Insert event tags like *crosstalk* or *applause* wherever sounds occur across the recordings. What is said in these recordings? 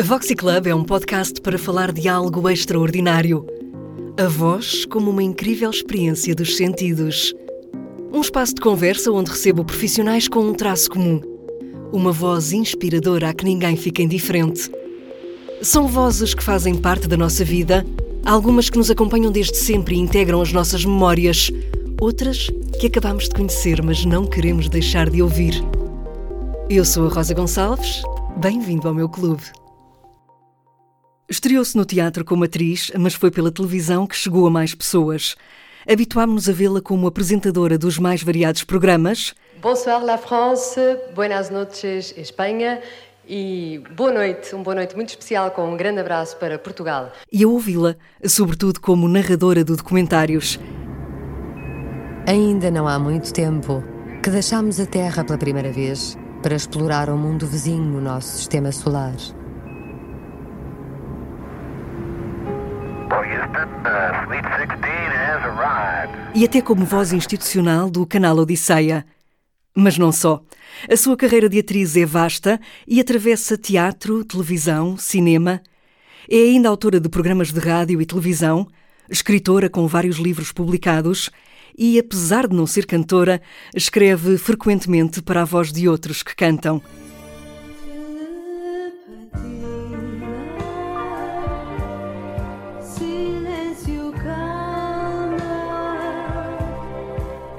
Voxy Club é um podcast para falar de algo extraordinário. A voz como uma incrível experiência dos sentidos. Um espaço de conversa onde recebo profissionais com um traço comum. Uma voz inspiradora a que ninguém fica indiferente. São vozes que fazem parte da nossa vida, algumas que nos acompanham desde sempre e integram as nossas memórias, outras que acabamos de conhecer, mas não queremos deixar de ouvir. Eu sou a Rosa Gonçalves, bem-vindo ao meu clube. Estreou-se no teatro como atriz, mas foi pela televisão que chegou a mais pessoas. Habituámos-nos a vê-la como apresentadora dos mais variados programas. Bonsoir la France, buenas noches Espanha e boa noite, uma boa noite muito especial com um grande abraço para Portugal. E a ouvi-la, sobretudo como narradora de documentários. Ainda não há muito tempo que deixámos a Terra pela primeira vez para explorar o mundo vizinho no nosso sistema solar. E até como voz institucional do canal Odisseia. Mas não só. A sua carreira de atriz é vasta e atravessa teatro, televisão, cinema. É ainda autora de programas de rádio e televisão, escritora com vários livros publicados e, apesar de não ser cantora, escreve frequentemente para a voz de outros que cantam.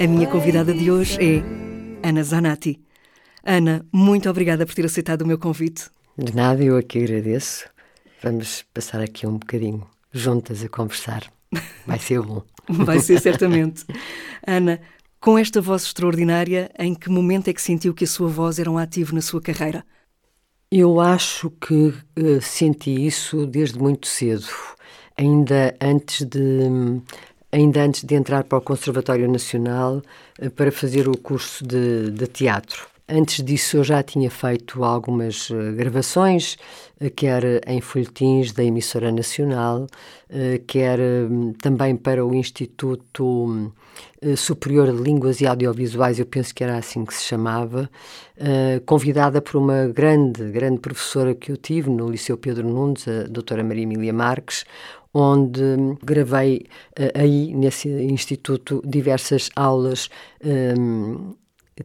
A minha convidada de hoje é Ana Zanatti. Ana, muito obrigada por ter aceitado o meu convite. De nada, eu aqui agradeço. Vamos passar aqui um bocadinho juntas a conversar. Vai ser bom. *laughs* Vai ser certamente. Ana, com esta voz extraordinária, em que momento é que sentiu que a sua voz era um ativo na sua carreira? Eu acho que uh, senti isso desde muito cedo, ainda antes de ainda antes de entrar para o Conservatório Nacional uh, para fazer o curso de, de teatro. Antes disso, eu já tinha feito algumas uh, gravações, uh, quer em folhetins da emissora nacional, quer também para o Instituto Superior de Línguas e Audiovisuais, eu penso que era assim que se chamava, convidada por uma grande, grande professora que eu tive no Liceu Pedro Nunes, a doutora Maria Emília Marques, onde gravei aí, nesse instituto, diversas aulas um,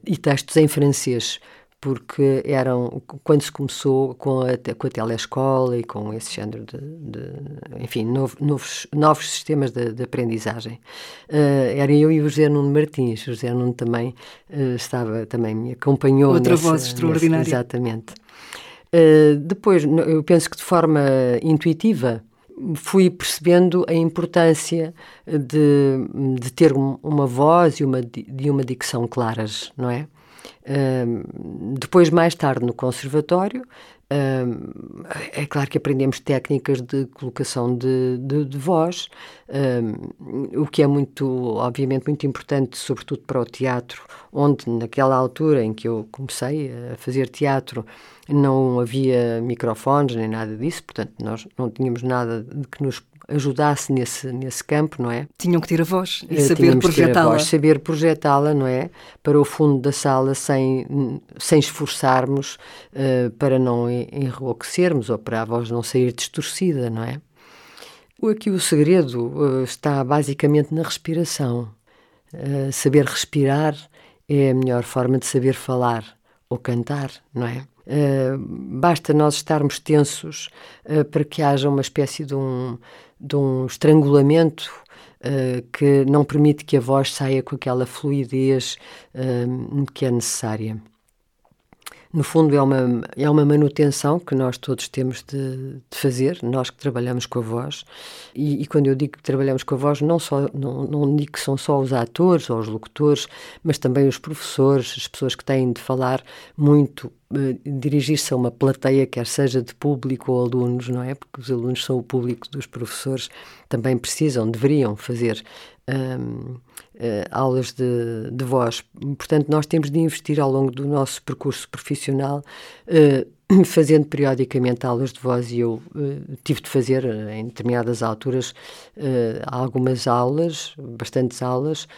e textos em francês, porque eram quando se começou com a, com a telescola e com esse género de, de enfim, novo, novos, novos sistemas de, de aprendizagem. Uh, era eu e o José Nuno Martins. O José Nuno também uh, estava, também me acompanhou. Outra nessa, voz extraordinária. Nessa, exatamente. Uh, depois, eu penso que de forma intuitiva, fui percebendo a importância de, de ter uma voz e uma, de uma dicção claras, não é? Depois, mais tarde, no conservatório, é claro que aprendemos técnicas de colocação de, de, de voz, o que é muito, obviamente, muito importante, sobretudo para o teatro, onde naquela altura em que eu comecei a fazer teatro, não havia microfones nem nada disso, portanto, nós não tínhamos nada que nos ajudasse nesse, nesse campo, não é? Tinham que ter a voz e eh, saber projetá-la. Saber projetá-la, não é? Para o fundo da sala sem, sem esforçarmos uh, para não enrouquecermos ou para a voz não sair distorcida, não é? Aqui o segredo uh, está basicamente na respiração. Uh, saber respirar é a melhor forma de saber falar ou cantar, não é? Uh, basta nós estarmos tensos uh, para que haja uma espécie de um, de um estrangulamento uh, que não permite que a voz saia com aquela fluidez que é necessária. No fundo, é uma, é uma manutenção que nós todos temos de, de fazer, nós que trabalhamos com a voz. E, e, quando eu digo que trabalhamos com a voz, não, só, não, não digo que são só os atores ou os locutores, mas também os professores, as pessoas que têm de falar muito eh, dirigir-se a uma plateia, quer seja de público ou alunos, não é? Porque os alunos são o público dos professores, também precisam, deveriam fazer um, uh, eh, aulas de, de voz. Portanto, nós temos de investir ao longo do nosso percurso profissional uh, *clears throat* fazendo periodicamente aulas de voz e eu uh, tive de fazer uh, em determinadas alturas uh, algumas aulas, bastantes aulas,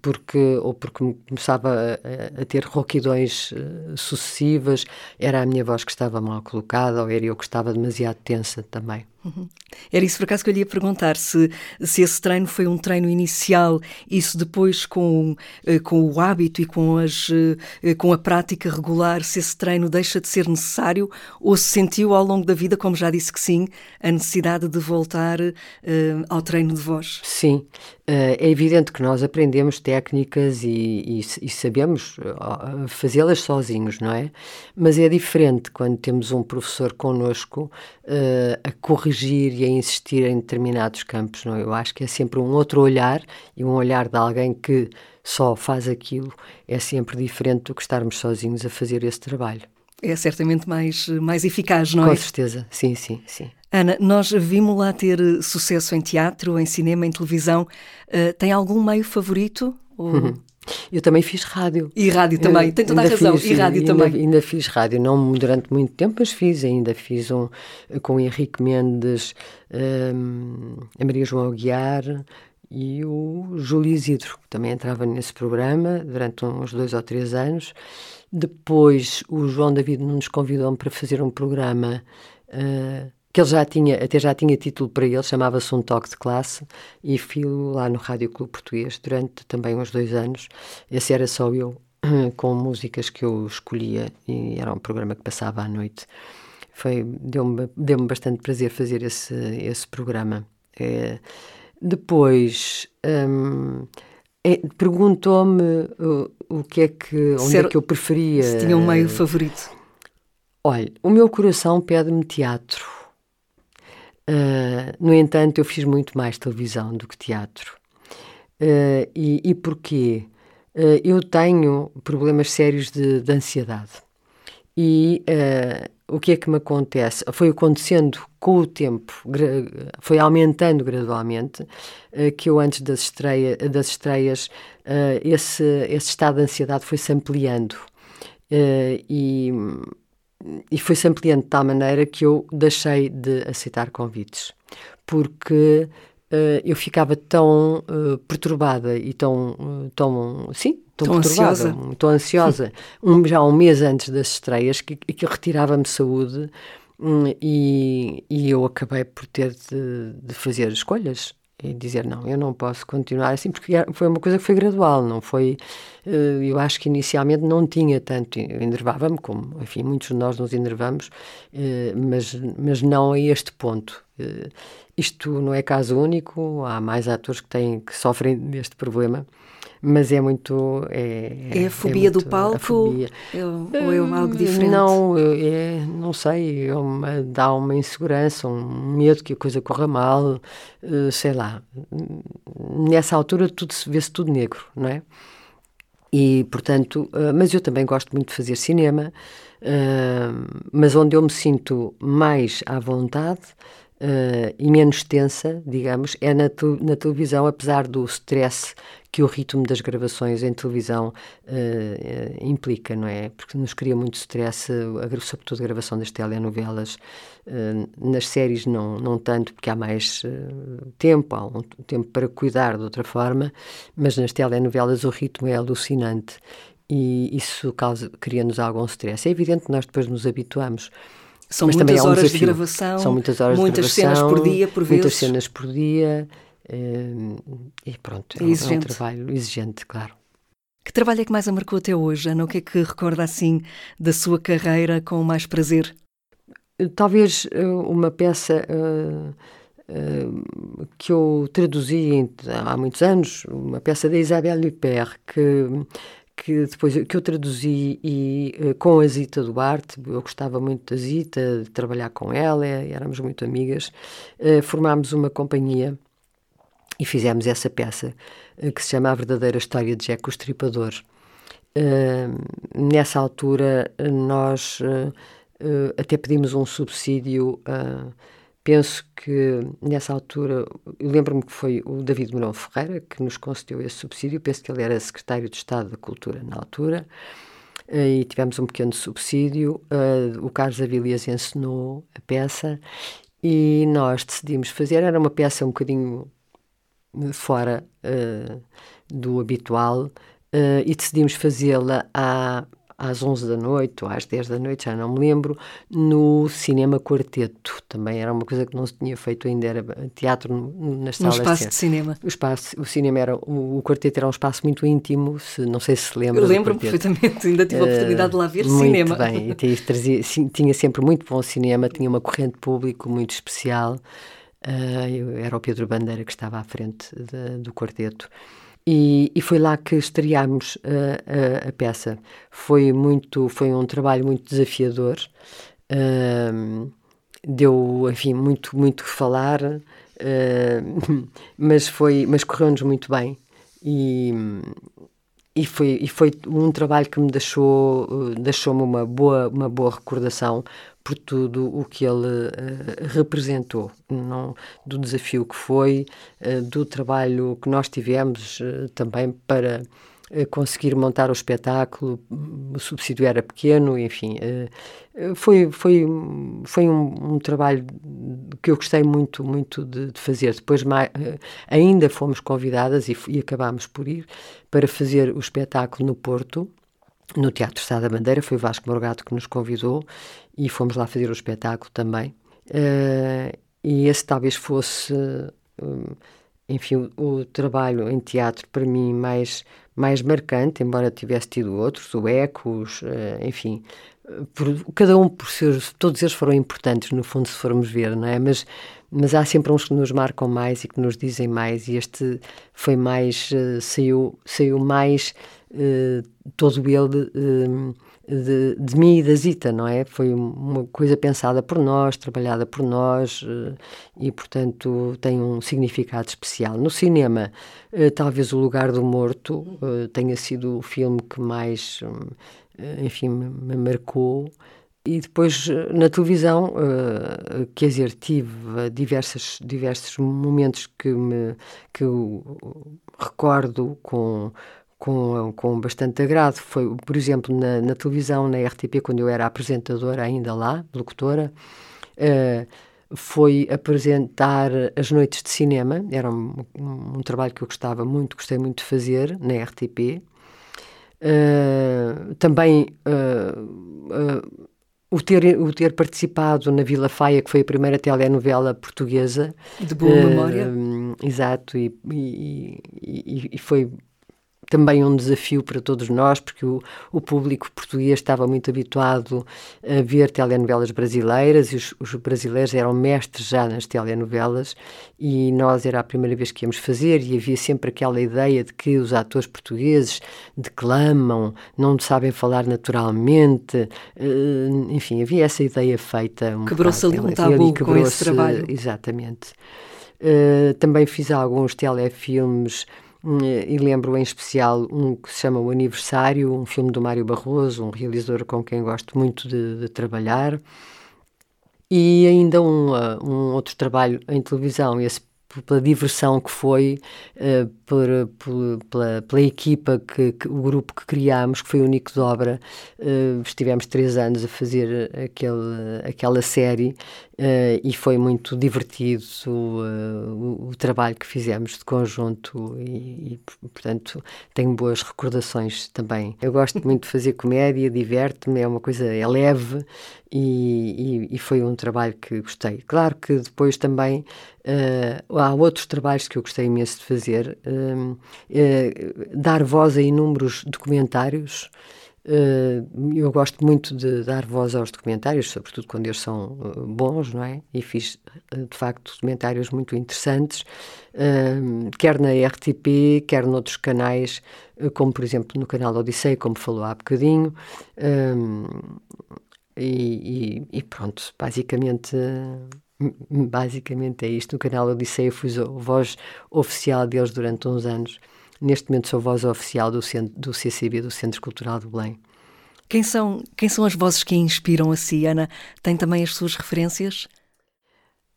porque ou porque começava a, a ter rouquidões sucessivas, era a minha voz que estava mal colocada ou era eu que estava demasiado tensa também. Uhum. Era isso por acaso que eu lhe ia perguntar, se, se esse treino foi um treino inicial e se depois com, eh, com o hábito e com, as, eh, com a prática regular, se esse treino deixa de ser necessário ou se sentiu ao longo da vida, como já disse que sim, a necessidade de voltar uh, ao treino de voz? Sim, é evidente que nós aprendemos técnicas e, e, e sabemos fazê-las sozinhos, não é? Mas é diferente quando temos um professor connosco uh, a corrigir e a insistir em determinados campos. Não? É? Eu acho que é sempre um outro olhar e um olhar de alguém que só faz aquilo é sempre diferente do que estarmos sozinhos a fazer esse trabalho. É certamente mais, mais eficaz, não é? Com certeza, sim, sim, sim. Ana, nós vimos lá ter sucesso em teatro, em cinema, em televisão. Uh, tem algum meio favorito? Ou... Eu também fiz rádio. E rádio também, tem toda a razão. Fiz, e rádio ainda, também. Ainda fiz rádio, não durante muito tempo, mas fiz. Ainda fiz um com o Henrique Mendes, um, a Maria João Aguiar e o Júlio Isidro, que também entrava nesse programa durante uns dois ou três anos. Depois o João David nos convidou-me para fazer um programa. Uh, que ele já tinha, até já tinha título para ele, chamava-se Um Toque de Classe, e fui lá no Rádio Clube Português durante também uns dois anos. Esse era só eu, *clears throat* com músicas que eu escolhia, e era um programa que passava à noite. Foi, deu-me deu bastante prazer fazer esse, esse programa. É, depois hum, é, perguntou-me o, o que é que onde Ser, é que eu preferia. Se tinha um meio favorito. Olha, o meu coração pede-me teatro. Uh, no entanto, eu fiz muito mais televisão do que teatro. Uh, e, e porquê? Uh, eu tenho problemas sérios de, de ansiedade. E o que é que me acontece? Foi acontecendo com o tempo, foi aumentando gradualmente, que eu antes das, estreia, das estreias, esse, esse estado de ansiedade foi-se ampliando. e e foi-se ampliando de tal maneira que eu deixei de aceitar convites, porque uh, eu ficava tão uh, perturbada e tão, uh, tão sim, tão, tão ansiosa. tão ansiosa, *laughs* um, já um mês antes das estreias, que, que retirava-me saúde um, e, e eu acabei por ter de, de fazer escolhas e dizer não, eu não posso continuar assim, porque foi uma coisa que foi gradual, não foi, eh, eu acho que inicialmente não tinha tanto, enervava-me, como, enfim, muitos de nós nos enervamos, eh, mas, mas não a este ponto. Eh, isto não é caso único, há mais atores que têm, que sofrem deste problema, mas é muito. É, é a fobia é muito, do palco? Fobia. É, ou é algo diferente? Não, é, não sei, é uma, dá uma insegurança, um medo que a coisa corra mal, uh, sei lá. Nessa altura tudo vê-se tudo negro, não é? E, portanto, uh, mas eu também gosto muito de fazer cinema, uh, mas onde eu me sinto mais à vontade uh, e menos tensa, digamos, é na, te na televisão, apesar do stress que o ritmo das gravações em televisão uh, implica, não é? Porque nos cria muito stress, uh, sobretudo a gravação das telenovelas. Uh, nas séries não, não tanto, porque há mais tempo, há um tempo para cuidar de outra forma, mas nas telenovelas o ritmo é alucinante e isso cria-nos algum stress. É evidente que nós depois nos habituamos. São Mas muitas é um horas desafio. de gravação, São muitas horas muitas de gravação, cenas por dia, por vezes. Muitas cenas por dia. E pronto, é, é um trabalho exigente, claro. Que trabalho é que mais a marcou até hoje, Ana? O que é que recorda assim da sua carreira com mais prazer? Talvez uh, uma peça uh, uh, que eu traduzi há muitos anos, uma peça da Isabelle Huppert, que que depois que eu traduzi e uh, com a Zita Duarte, eu gostava muito da Zita, de trabalhar com ela, éramos muito amigas, uh, formámos uma companhia e fizemos essa peça uh, que se chama A Verdadeira História de Jack o Estripador. nessa altura nós até pedimos um subsídio Penso que nessa altura, lembro-me que foi o David Mourão Ferreira que nos concedeu esse subsídio, penso que ele era secretário de Estado da Cultura na altura. e tivemos um pequeno subsídio. o Carlos Avilias ensinou a peça e nós decidimos fazer. Era uma peça um bocadinho fora do habitual e decidimos fazê-la à às 11 da noite ou às 10 da noite, já não me lembro, no Cinema Quarteto. Também era uma coisa que não se tinha feito ainda, era teatro nas salas. Um espaço de cinema. O, espaço, o cinema era, o, o quarteto era um espaço muito íntimo, se, não sei se se lembra. Eu lembro-me perfeitamente, ainda tive a oportunidade de lá ver muito cinema. Muito bem, e trazia, tinha sempre muito bom cinema, tinha uma corrente público muito especial. Uh, era o Pedro Bandeira que estava à frente de, do quarteto. E, e, foi lá que estreámos a, a, a, peça. Foi muito, foi um trabalho muito desafiador. Uh, deu, enfim, muito, muito que falar, uh, *laughs* mas foi, mas correu-nos muito bem. E, e foi, e foi um trabalho que me deixou, deixou-me uma boa, uma boa recordação, por tudo o que ele uh, representou, não, do desafio que foi, uh, do trabalho que nós tivemos uh, também para conseguir montar o espetáculo, o subsídio era pequeno, enfim, foi, foi, foi um, um, trabalho que eu gostei muito, muito de, de fazer. Depois mais, ainda fomos convidadas e, e acabámos por ir para fazer o espetáculo no Porto, no Teatro Sá da Bandeira, foi Vasco Morgado que nos convidou e fomos lá fazer o espetáculo também. Uh, e esse talvez fosse, uh, enfim, o, o, trabalho em teatro para mim mais, mais marcante, embora tivesse tido outros, o Ecos, uh, enfim, por, cada um por ser, todos eles foram importantes no fundo se formos ver, não é? Mas, mas há sempre uns que nos marcam mais e que nos dizem mais e este foi mais, saiu, saiu mais todo ele de, de mim e da Zita, não é? Foi uma coisa pensada por nós, trabalhada por nós eh, e, portanto, tem um significado especial. No cinema, eh, talvez O Lugar do Morto eh, tenha sido o filme que mais, enfim, me marcou. E depois na televisão, quer dizer, tive diversas, diversos momentos que me que eu recordo com com, com bastante agrado. Foi, por exemplo, na, na, televisão, na RTP, quando eu era apresentadora ainda lá, locutora, uh, foi apresentar as noites de cinema. Era um, um, um, trabalho que eu gostava muito, gostei muito de fazer na RTP. Uh, eh, também uh, o ter, o ter participado na Vila Faia, que foi a primeira telenovela portuguesa. De boa memória. Exato, e, e, e, e foi também um desafio para todos nós, porque o, o, público português estava muito habituado a ver telenovelas brasileiras e os, os, brasileiros eram mestres já nas telenovelas e nós era a primeira vez que íamos fazer e havia sempre aquela ideia de que os atores portugueses declamam, não sabem falar naturalmente, eh, enfim, havia essa ideia feita. Um Quebrou-se ali um tabu com esse trabalho. Exatamente. Uh, também fiz alguns telefilmes e lembro em especial um que se chama O Aniversário, um filme do Mário Barroso, um realizador com quem gosto muito de, de trabalhar. E ainda um, uh, um outro trabalho em televisão, esse pela diversão que foi, uh, por, por, pela, pela equipa, que, que, o grupo que criámos, que foi o Nico Dobra. Uh, estivemos três anos a fazer aquele, aquela série Uh, e foi muito divertido uh, o, o, trabalho que fizemos de conjunto e, e, portanto, tenho boas recordações também. Eu gosto muito de fazer comédia, diverte-me, é uma coisa, é leve e, e, e, foi um trabalho que gostei. Claro que depois também uh, há outros trabalhos que eu gostei imenso de fazer, dar voz a inúmeros documentários, eh, eu gosto muito de dar voz aos documentários, sobretudo quando eles são eh, bons, não é? E fiz, de facto, documentários muito interessantes, quer na RTP, quer noutros canais, como, por exemplo, no canal Odisseia, como falou há bocadinho. E, e, e, pronto, basicamente, *laughs* basicamente é isto. No canal Odisseia fui voz oficial deles durante uns anos. Neste momento sou voz oficial do, centro, do CCB, do Centro Cultural de Belém. Quem são, quem são as vozes que inspiram a si, Ana? Tem também as suas referências?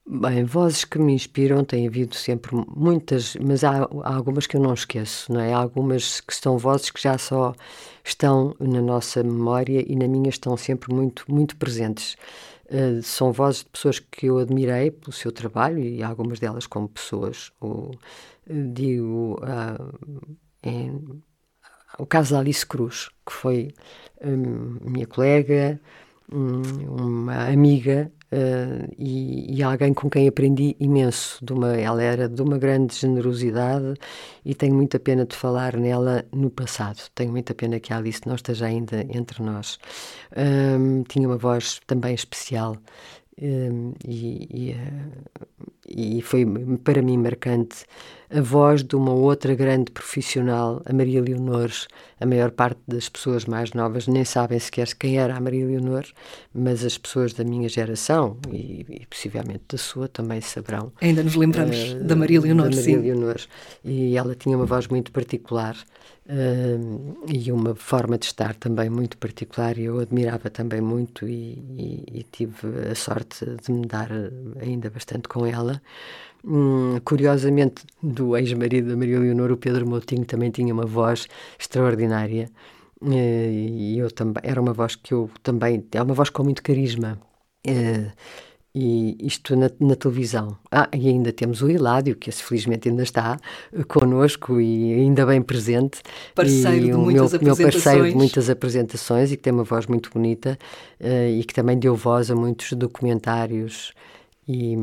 Bem, vozes que me inspiram tem havido sempre muitas, mas há, há, algumas que eu não esqueço, não é? Há algumas que são vozes que já só estão na nossa memória e na minha estão sempre muito, muito presentes. Uh, são vozes de pessoas que eu admirei pelo seu trabalho e algumas delas como pessoas. O, digo, uh, em, o caso da Alice Cruz, que foi um, minha colega, um, uma amiga Uh, e, e, alguém com quem aprendi imenso. De uma, ela era de uma grande generosidade e tenho muita pena de falar nela no passado. Tenho muita pena que a Alice não esteja ainda entre nós. Um, tinha uma voz também especial um, e, e, uh, e foi para mim marcante a voz de uma outra grande profissional, a Maria Leonor. A maior parte das pessoas mais novas nem sabem sequer quem era a Maria Leonor, mas as pessoas da minha geração e, e possivelmente da sua também saberão. Ainda nos lembramos uh, da Maria Leonor, da Maria sim. Leonor. E ela tinha uma voz muito particular uh, e uma forma de estar também muito particular. E eu admirava também muito e, e, e tive a sorte de me dar ainda bastante com ela. Hum, curiosamente, do ex-marido da Maria Leonor, o Pedro Moutinho também tinha uma voz extraordinária. Eh, e eu também, era uma voz que eu também, é uma voz com muito carisma. Eh, e isto na, na, televisão. Ah, e ainda temos o Hiládio, que esse felizmente ainda está connosco e ainda bem presente. Parceiro e de muitas meu, apresentações. Meu parceiro de muitas apresentações e que tem uma voz muito bonita uh, e que também deu voz a muitos documentários e,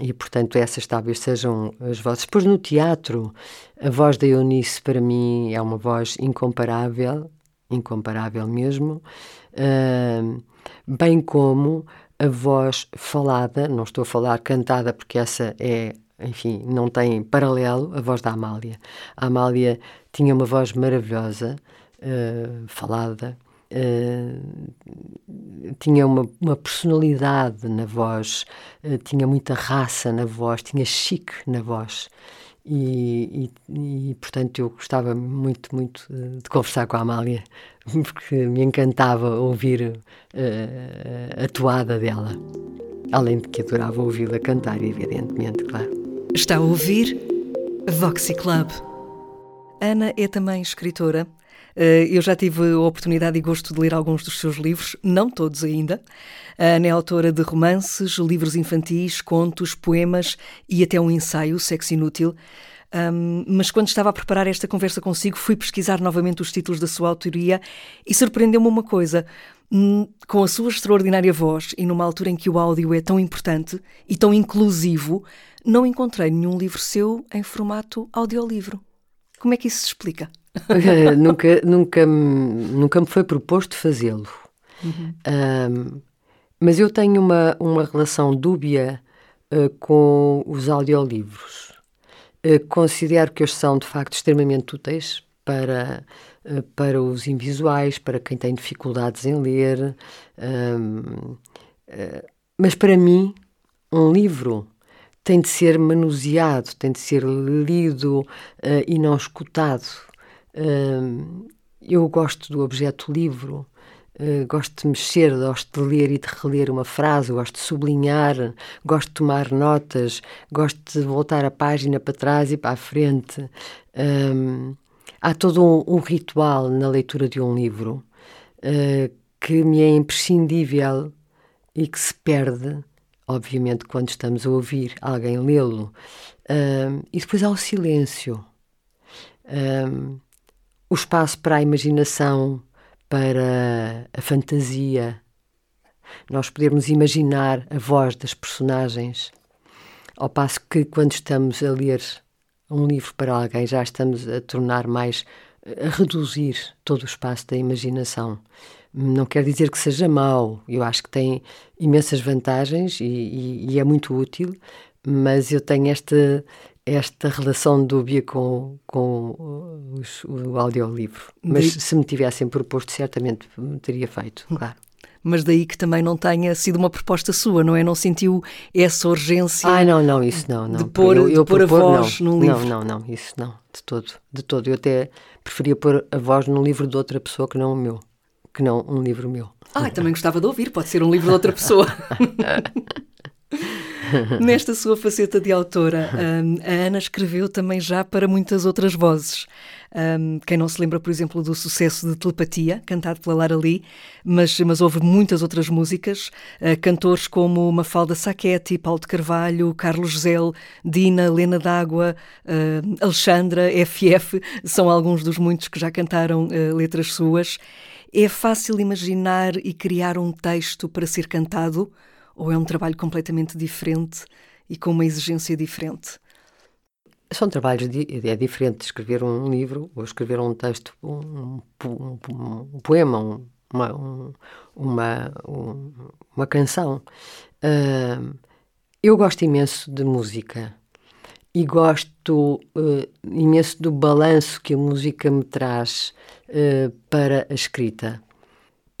e, portanto, essas talvez sejam as vozes. Depois, no teatro, a voz da Eunice, para mim, é uma voz incomparável, incomparável mesmo, uh, bem como a voz falada, não estou a falar cantada, porque essa é, enfim, não tem paralelo, a voz da Amália. A Amália tinha uma voz maravilhosa, uh, falada, Uh, tinha uma, uma, personalidade na voz, uh, tinha muita raça na voz, tinha chique na voz. E, e, e, portanto eu gostava muito, muito eh, de conversar com a Amália, *laughs* porque me encantava ouvir uh, a toada dela. Além de que adorava ouvi-la cantar, evidentemente, claro. Está a ouvir Voxy Club. Ana é também escritora eu já tive a oportunidade e gosto de ler alguns dos seus livros, não todos ainda. A Ana é autora de romances, livros infantis, contos, poemas e até um ensaio, Sexo Inútil. Um, mas quando estava a preparar esta conversa consigo, fui pesquisar novamente os títulos da sua autoria e surpreendeu-me uma coisa. Hum, com a sua extraordinária voz e numa altura em que o áudio é tão importante e tão inclusivo, não encontrei nenhum livro seu em formato audiolivro. Como é que isso se explica? *laughs* nunca, nunca, nunca me foi proposto fazê-lo. Uhum. Um, mas eu tenho uma, uma relação dúbia uh, com os audiolivros. Uh, considero que eles são, de facto, extremamente úteis para, uh, para os invisuais, para quem tem dificuldades em ler. Um, mas para mim, um livro tem de ser manuseado, tem de ser lido e não escutado eu gosto do objeto livro, uh, gosto de mexer, gosto de ler e de reler uma frase, gosto de sublinhar, gosto de tomar notas, gosto de voltar a página para trás e para a frente. Há todo um, ritual na leitura de um livro uh, que me é imprescindível e que se perde, obviamente, quando estamos a ouvir alguém lê-lo. E depois há o silêncio. Um, o espaço para a imaginação, para a fantasia. Nós podemos imaginar a voz das personagens, ao passo que, quando estamos a ler um livro para alguém, já estamos a tornar mais, a reduzir todo o espaço da imaginação. Não quer dizer que seja mau, eu acho que tem imensas vantagens e, e, e é muito útil, mas eu tenho esta, esta relação dúbia com, com os, o audiolivro. Mas de... se me tivessem proposto, certamente me teria feito, hum. claro. Mas daí que também não tenha sido uma proposta sua, não é? Não sentiu essa urgência? Ah, não, não, isso não. não. De pôr, eu, eu de pôr propor, a voz não, num livro? Não, não, não, isso não, de todo, de todo. Eu até preferia pôr a voz num livro de outra pessoa que não o meu, que não um livro meu. Ah, também gostava de ouvir, pode ser um livro de outra pessoa. *laughs* *laughs* Nesta sua faceta de autora, um, a Ana escreveu também já para muitas outras vozes. Um, quem não se lembra, por exemplo, do sucesso de Telepatia, cantado pela Lara Lee, mas, mas houve muitas outras músicas. Uh, cantores como Mafalda Sacchetti, Paulo de Carvalho, Carlos Zel, Dina, Lena D'Água, uh, Alexandra, FF, são alguns dos muitos que já cantaram uh, letras suas. É fácil imaginar e criar um texto para ser cantado ou é um trabalho completamente diferente e com uma exigência diferente? São trabalhos, é diferente escrever um livro ou escrever um texto, um, um, um poema, uma, uma, uma canção. Uh, eu gosto imenso de música e gosto uh, imenso do balanço que a música me traz uh, para a escrita.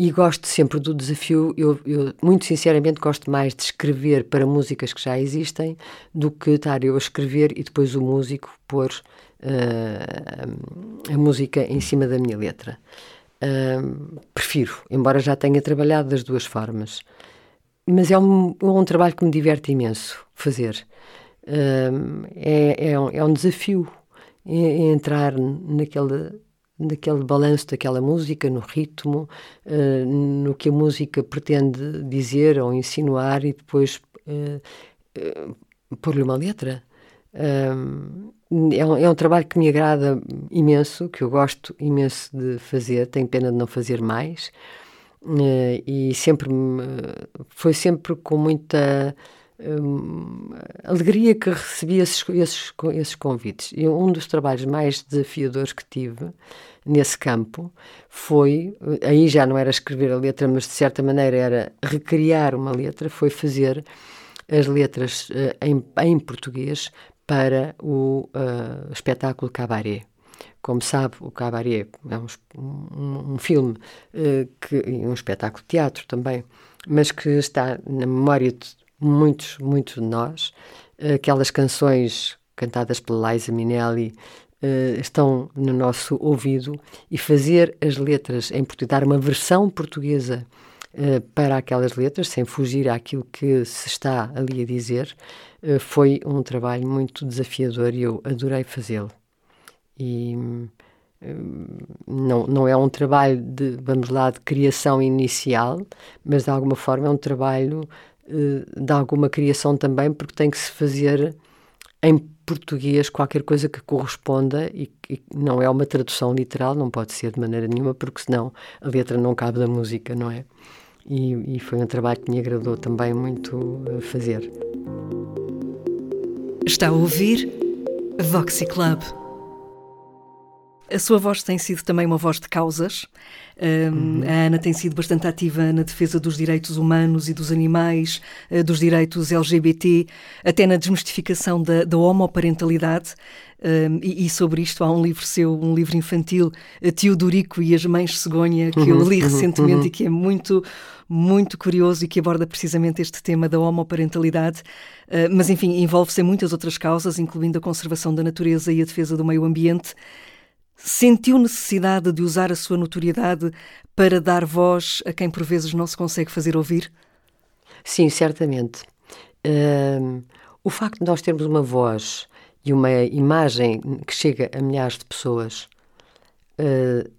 E gosto sempre do desafio, eu, eu, muito sinceramente gosto mais de escrever para músicas que já existem do que estar eu a escrever e depois o músico pôr uh, a música em cima da minha letra. Uh, prefiro, embora já tenha trabalhado das duas formas. Mas é um, é um trabalho que me diverte imenso fazer. Uh, é, é, um, é um desafio entrar naquele naquele balanço daquela música, no ritmo, uh, no que a música pretende dizer ou insinuar e depois uh, uh, pôr-lhe uma letra. É um, é, um, trabalho que me agrada imenso, que eu gosto imenso de fazer, tenho pena de não fazer mais. e sempre foi sempre com muita um, alegria que recebi esses, esses, esses convites. E um dos trabalhos mais desafiadores que tive nesse campo foi, aí já não era escrever a letra, mas de certa maneira era recriar uma letra, foi fazer as letras uh, em, em português para o uh, espetáculo Cabaret. Como sabe, o Cabaret é um, um, um filme, uh, que, um espetáculo de teatro também, mas que está na memória de muitos, muitos de nós. Aquelas canções cantadas pela Liza Minnelli uh, estão no nosso ouvido e fazer as letras em português, dar uma versão portuguesa uh, para aquelas letras, sem fugir àquilo que se está ali a dizer, uh, foi um trabalho muito desafiador e eu adorei fazê-lo. E não, não é um trabalho de, vamos lá, de criação inicial, mas de alguma forma é um trabalho de alguma criação também, porque tem que se fazer em português qualquer coisa que corresponda e que não é uma tradução literal, não pode ser de maneira nenhuma, porque senão a letra não cabe da música, não é? E, e foi um trabalho que me agradou também muito eh, fazer. Está a ouvir Voxy Club. A sua voz tem sido também uma voz de causas. Um, uhum. A Ana tem sido bastante ativa na defesa dos direitos humanos e dos animais, uh, dos direitos LGBT, até na desmistificação da, da homoparentalidade. Um, e, e, sobre isto há um livro seu, um livro infantil, Tio Dorico e as Mães Cegonha, que uhum, eu li uhum, recentemente uhum. e que é muito, muito curioso e que aborda precisamente este tema da homoparentalidade. Uh, mas, enfim, envolve-se em muitas outras causas, incluindo a conservação da natureza e a defesa do meio ambiente. Sentiu necessidade de usar a sua notoriedade para dar voz a quem por vezes não se consegue fazer ouvir? Sim, certamente. O facto de nós termos uma voz e uma imagem que chega a milhares de pessoas uh,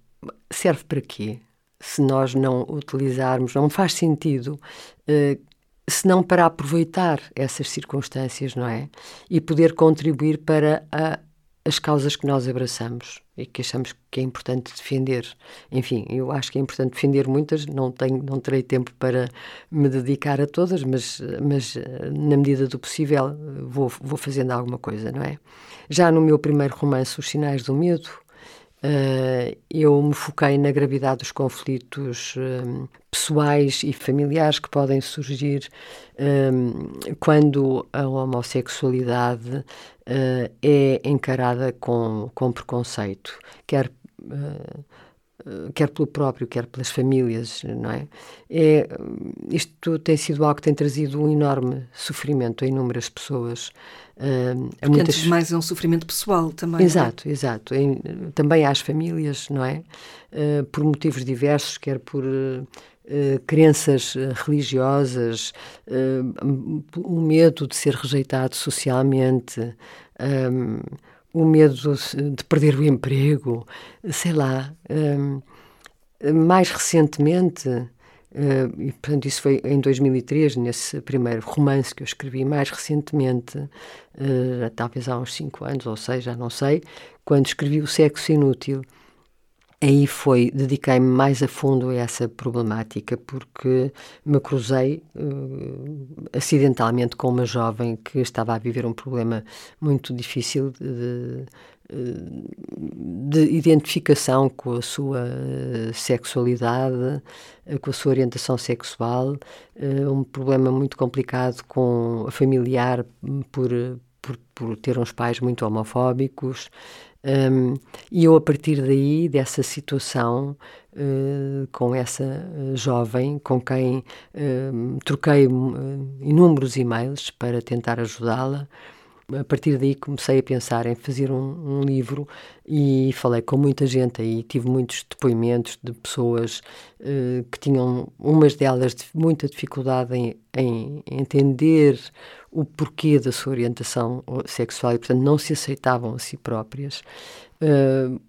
serve para quê? Se nós não utilizarmos, não faz sentido, uh, se não para aproveitar essas circunstâncias, não é? E poder contribuir para a, as causas que nós abraçamos e que achamos que é importante defender. Enfim, eu acho que é importante defender muitas, não, tenho, não terei tempo para me dedicar a todas, mas, mas na medida do possível vou, vou fazendo alguma coisa, não é? Já no meu primeiro romance, Os Sinais do Medo, Uh, eu me foquei na gravidade dos conflitos um, pessoais e familiares que podem surgir um, quando a homossexualidade é encarada com, com preconceito, quer quer pelo próprio, quer pelas famílias, não é? é? Isto tem sido algo que tem trazido um enorme sofrimento a inúmeras pessoas. Uh, a muitas... mais é um sofrimento pessoal também. É? Exato, é? exato. Em, também às famílias, não é? Uh, por motivos diversos, quer por uh, crenças religiosas, o medo de ser rejeitado socialmente, um, o medo de perder o emprego, sei lá. Um, mais recentemente, Uh, e, portanto, isso foi em 2003, nesse primeiro romance que eu escrevi. Mais recentemente, uh, talvez há uns cinco anos ou seis, já não sei, quando escrevi O Sexo Inútil, aí foi, dediquei-me mais a fundo a essa problemática, porque me cruzei uh, acidentalmente com uma jovem que estava a viver um problema muito difícil de, de identificação com a sua sexualidade, com a sua orientação sexual, eh, um problema muito complicado com a familiar por, por, por ter uns pais muito homofóbicos. Um, e eu, a partir daí, dessa situação, uh, com essa jovem com quem uh, troquei inúmeros e-mails para tentar ajudá-la, a partir daí comecei a pensar em fazer um, um, livro e falei com muita gente aí, tive muitos depoimentos de pessoas uh, que tinham, umas delas, de muita dificuldade em, em, entender o porquê da sua orientação sexual e, portanto, não se aceitavam a si próprias. Uh,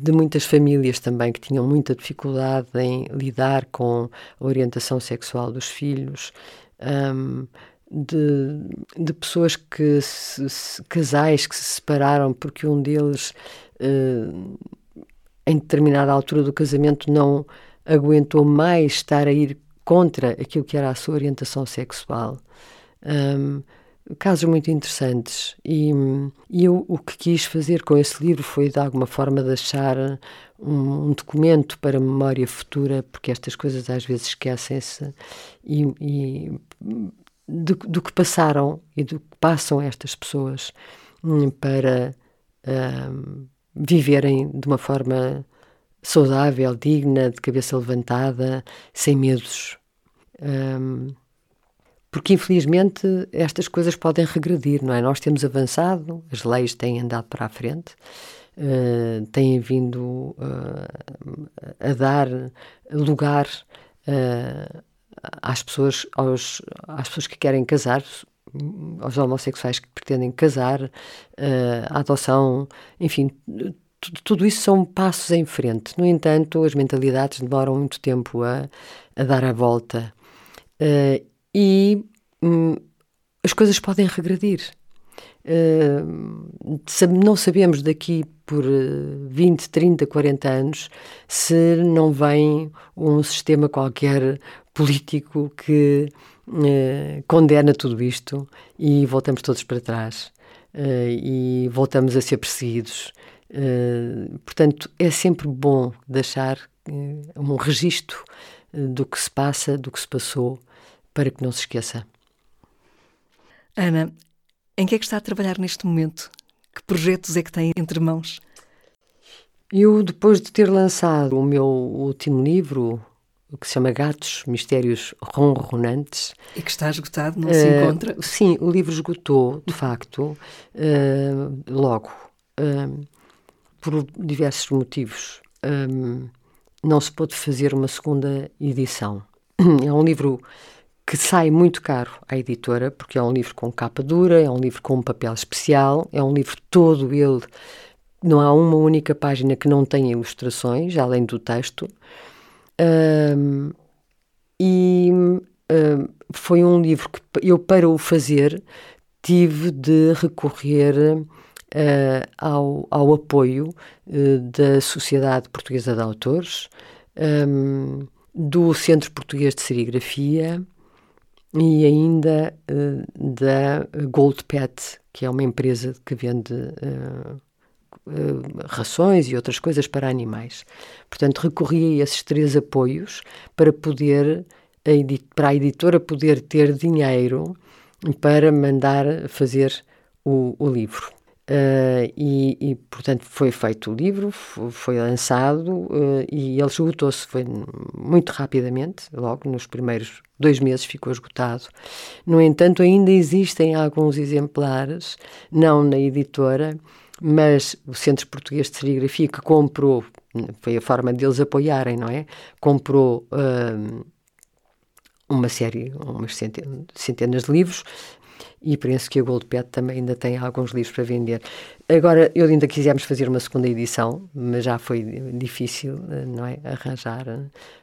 de muitas famílias também que tinham muita dificuldade em lidar com a orientação sexual dos filhos. Um, de, de pessoas que se, se, casais que se separaram porque um deles uh, em determinada altura do casamento não aguentou mais estar a ir contra aquilo que era a sua orientação sexual. Um, casos muito interessantes e, e, eu o que quis fazer com esse livro foi de alguma forma deixar um, um documento para memória futura porque estas coisas às vezes esquecem-se e, e do, que passaram e do que passam estas pessoas hum, para um, viverem de uma forma saudável, digna, de cabeça levantada, sem medos. Um, porque infelizmente estas coisas podem regredir, não é? Nós temos avançado, as leis têm andado para a frente, uh, têm vindo uh, a dar lugar às pessoas, aos, às pessoas que querem casar, aos homossexuais que pretendem casar, uh, a adoção, enfim, tudo isso são passos em frente. No entanto, as mentalidades demoram muito tempo a, a dar a volta uh, e um, as coisas podem regredir. Uh, não sabemos daqui por 20, 30, 40 anos se não vem um sistema qualquer político que uh, condena tudo isto e voltamos todos para trás uh, e voltamos a ser perseguidos. Uh, portanto, é sempre bom deixar um registro do que se passa, do que se passou, para que não se esqueça. Ana, em que é que está a trabalhar neste momento? Que projetos é que tem entre mãos? Eu, depois de ter lançado o meu último livro, o que se chama Gatos Mistérios Ronronantes. E que está esgotado, não uh, se encontra? Sim, o livro esgotou, de facto, uh, logo, uh, por diversos motivos. não se pôde fazer uma segunda edição. *clears throat* É um livro que sai muito caro à editora, porque é um livro com capa dura, é um livro com um papel especial, é um livro todo ele. Não há uma única página que não tenha ilustrações, além do texto. Um, e um, foi um livro que eu, para o fazer, tive de recorrer uh, ao, ao apoio uh, da Sociedade Portuguesa de Autores, um, do Centro Português de Serigrafia e ainda uh, da Gold Pet, que é uma empresa que vende uh, rações e outras coisas para animais. Portanto, recorri a esses três apoios para poder, a para a editora poder ter dinheiro para mandar fazer o, o livro. Uh, e, e, portanto, foi feito o livro, foi lançado uh, e ele esgotou-se muito rapidamente, logo nos primeiros dois meses ficou esgotado. No entanto, ainda existem alguns exemplares, não na editora, mas o Centro Português de Serigrafia, que comprou foi a forma deles apoiarem, não é? Comprou uh, uma série, umas centenas de livros, e penso que a Goldpet também ainda tem alguns livros para vender. Agora, eu ainda quisemos fazer uma segunda edição, mas já foi difícil, não é? Arranjar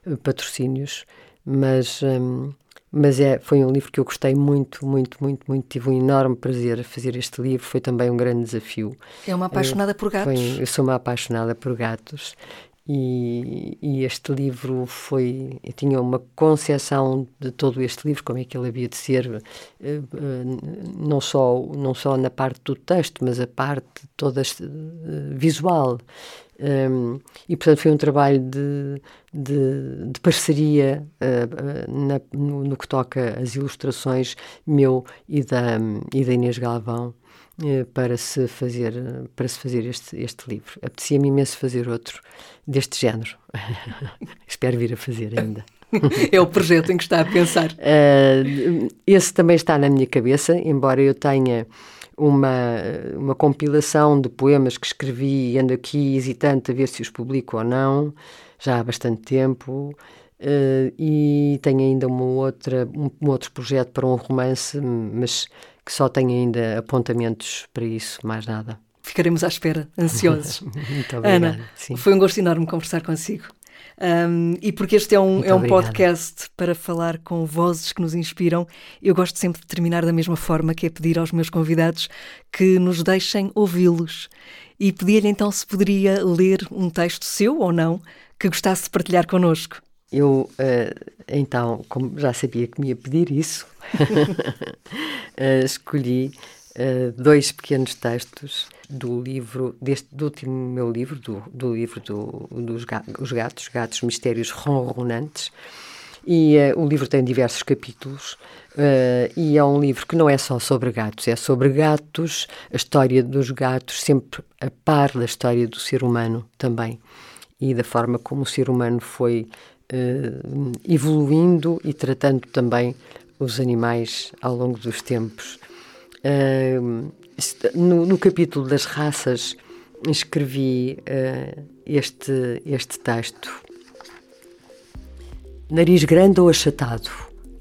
uh, patrocínios, mas. Um, mas é, foi um livro que eu gostei muito, muito, muito, muito. Tive um enorme prazer a fazer este livro. Foi também um grande desafio. É uma apaixonada por gatos? Foi, eu sou uma apaixonada por gatos e, e, este livro foi. Eu tinha uma concepção de todo este livro, como é que ele havia de ser, eh, eh, não só, não só na parte do texto, mas a parte toda eh, visual. Um, e, portanto, foi um trabalho de, de, de parceria na, no, no, que toca às ilustrações meu e da, e da Inês Galvão para se fazer, para se fazer este, este livro. Apetecia-me imenso fazer outro deste género. *laughs* Espero vir a fazer ainda. *laughs* é o projeto em que está a pensar. Uh, *laughs* esse também está na minha cabeça, embora eu tenha uma, uma compilação de poemas que escrevi e ando aqui hesitante a ver se os publico ou não, já há bastante tempo. Uh, e tenho ainda uma outra, um, um, outro projeto para um romance, mas que só tenho ainda apontamentos para isso, mais nada. Ficaremos à espera, ansiosos. *laughs* Muito obrigada. Ana, sim. foi um gosto enorme conversar consigo. Um, e porque este é um, é um podcast para falar com vozes que nos inspiram, eu gosto sempre de terminar da mesma forma, que é pedir aos meus convidados que nos deixem ouvi-los. E pedir-lhe então se poderia ler um texto seu ou não que gostasse de partilhar connosco. Eu, uh, então, como já sabia que me ia pedir isso, uh, *laughs* escolhi uh, dois pequenos textos do livro, deste, do último meu livro, do, do livro do, dos gatos, gatos, gatos mistérios ronronantes. E uh, o livro tem diversos capítulos uh, e é um livro que não é só sobre gatos, é sobre gatos, a história dos gatos, sempre a par da história do ser humano também e da forma como o ser humano foi uh, evoluindo e tratando também os animais ao longo dos tempos. Uh, no, no, capítulo das raças escrevi uh, este, este texto. Nariz grande ou achatado,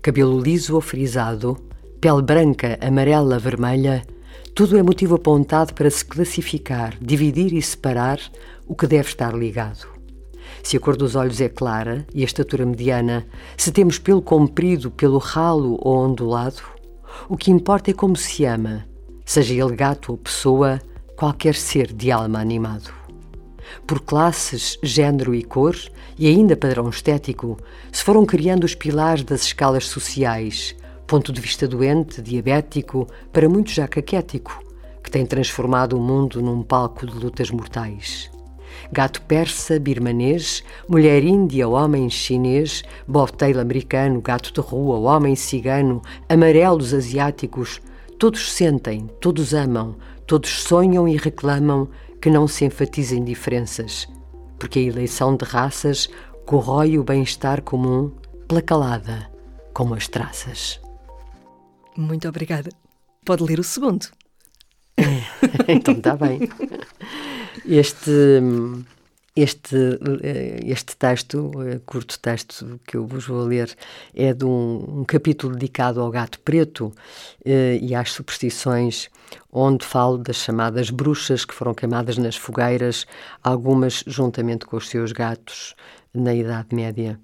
cabelo liso ou frisado, pele branca, amarela, vermelha, tudo é motivo apontado para se classificar, dividir e separar o que deve estar ligado. Se a cor dos olhos é clara e a estatura mediana, se temos pelo comprido, pelo ralo ou ondulado, o que importa é como se ama, seja ele gato ou pessoa, qualquer ser de alma animado. Por classes, género e cor, e ainda padrão estético, se foram criando os pilares das escalas sociais, ponto de vista doente, diabético, para muitos já caquético, que tem transformado o mundo num palco de lutas mortais. Gato persa, birmanês, mulher índia, homem chinês, bobtail americano, gato de rua, homem cigano, amarelos asiáticos, Todos sentem, todos amam, todos sonham e reclamam que não se enfatizem diferenças, porque a eleição de raças corrói o bem-estar comum pela calada, como as traças. Muito obrigada. Pode ler o segundo. *laughs* então está bem. *laughs* Este este, eh, este texto, eh, curto texto que eu vos vou ler, é de um, um capítulo dedicado ao gato preto eh, e às superstições, onde falo das chamadas bruxas que foram queimadas nas fogueiras, algumas juntamente com os seus gatos na Idade Média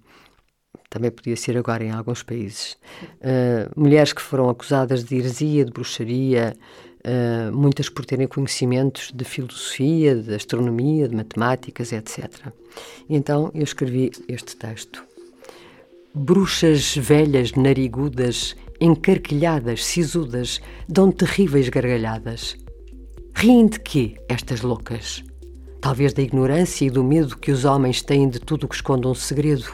também podia ser agora em alguns países. Uh, mulheres que foram acusadas de heresia, de bruxaria, uh, muitas por terem conhecimentos de filosofia, de astronomia, de matemáticas, etc. Então eu escrevi este texto. Bruxas velhas, narigudas, encarquilhadas, sisudas, dão terríveis gargalhadas. Riem de quê, estas loucas? Talvez da ignorância e do medo que os homens têm de tudo o que esconde um segredo,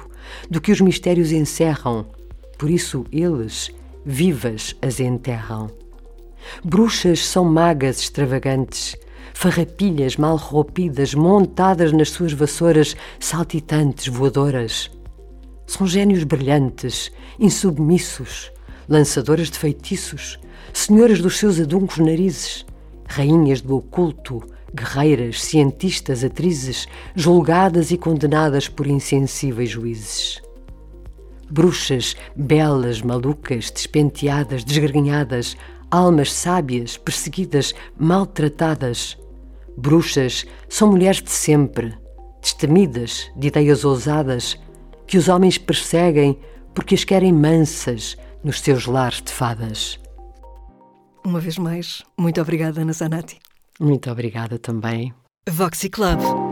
do que os mistérios encerram. Por isso eles, vivas, as enterram. Bruxas são magas extravagantes, farrapilhas mal roupidas, montadas nas suas vassouras saltitantes, voadoras. São gênios brilhantes, insubmissos, lançadoras de feitiços, senhoras dos seus aduncos narizes, rainhas do oculto, guerreiras, cientistas, atrizes, julgadas e condenadas por insensíveis juízes. Bruxas, belas, malucas, despenteadas, desgrenhadas, almas sábias, perseguidas, maltratadas. Bruxas são mulheres de sempre, destemidas, de ideias ousadas, que os homens perseguem porque as querem mansas nos seus lares de fadas. Uma vez mais, muito obrigada, Ana Zanatti. Muito obrigada também. Voxy Club.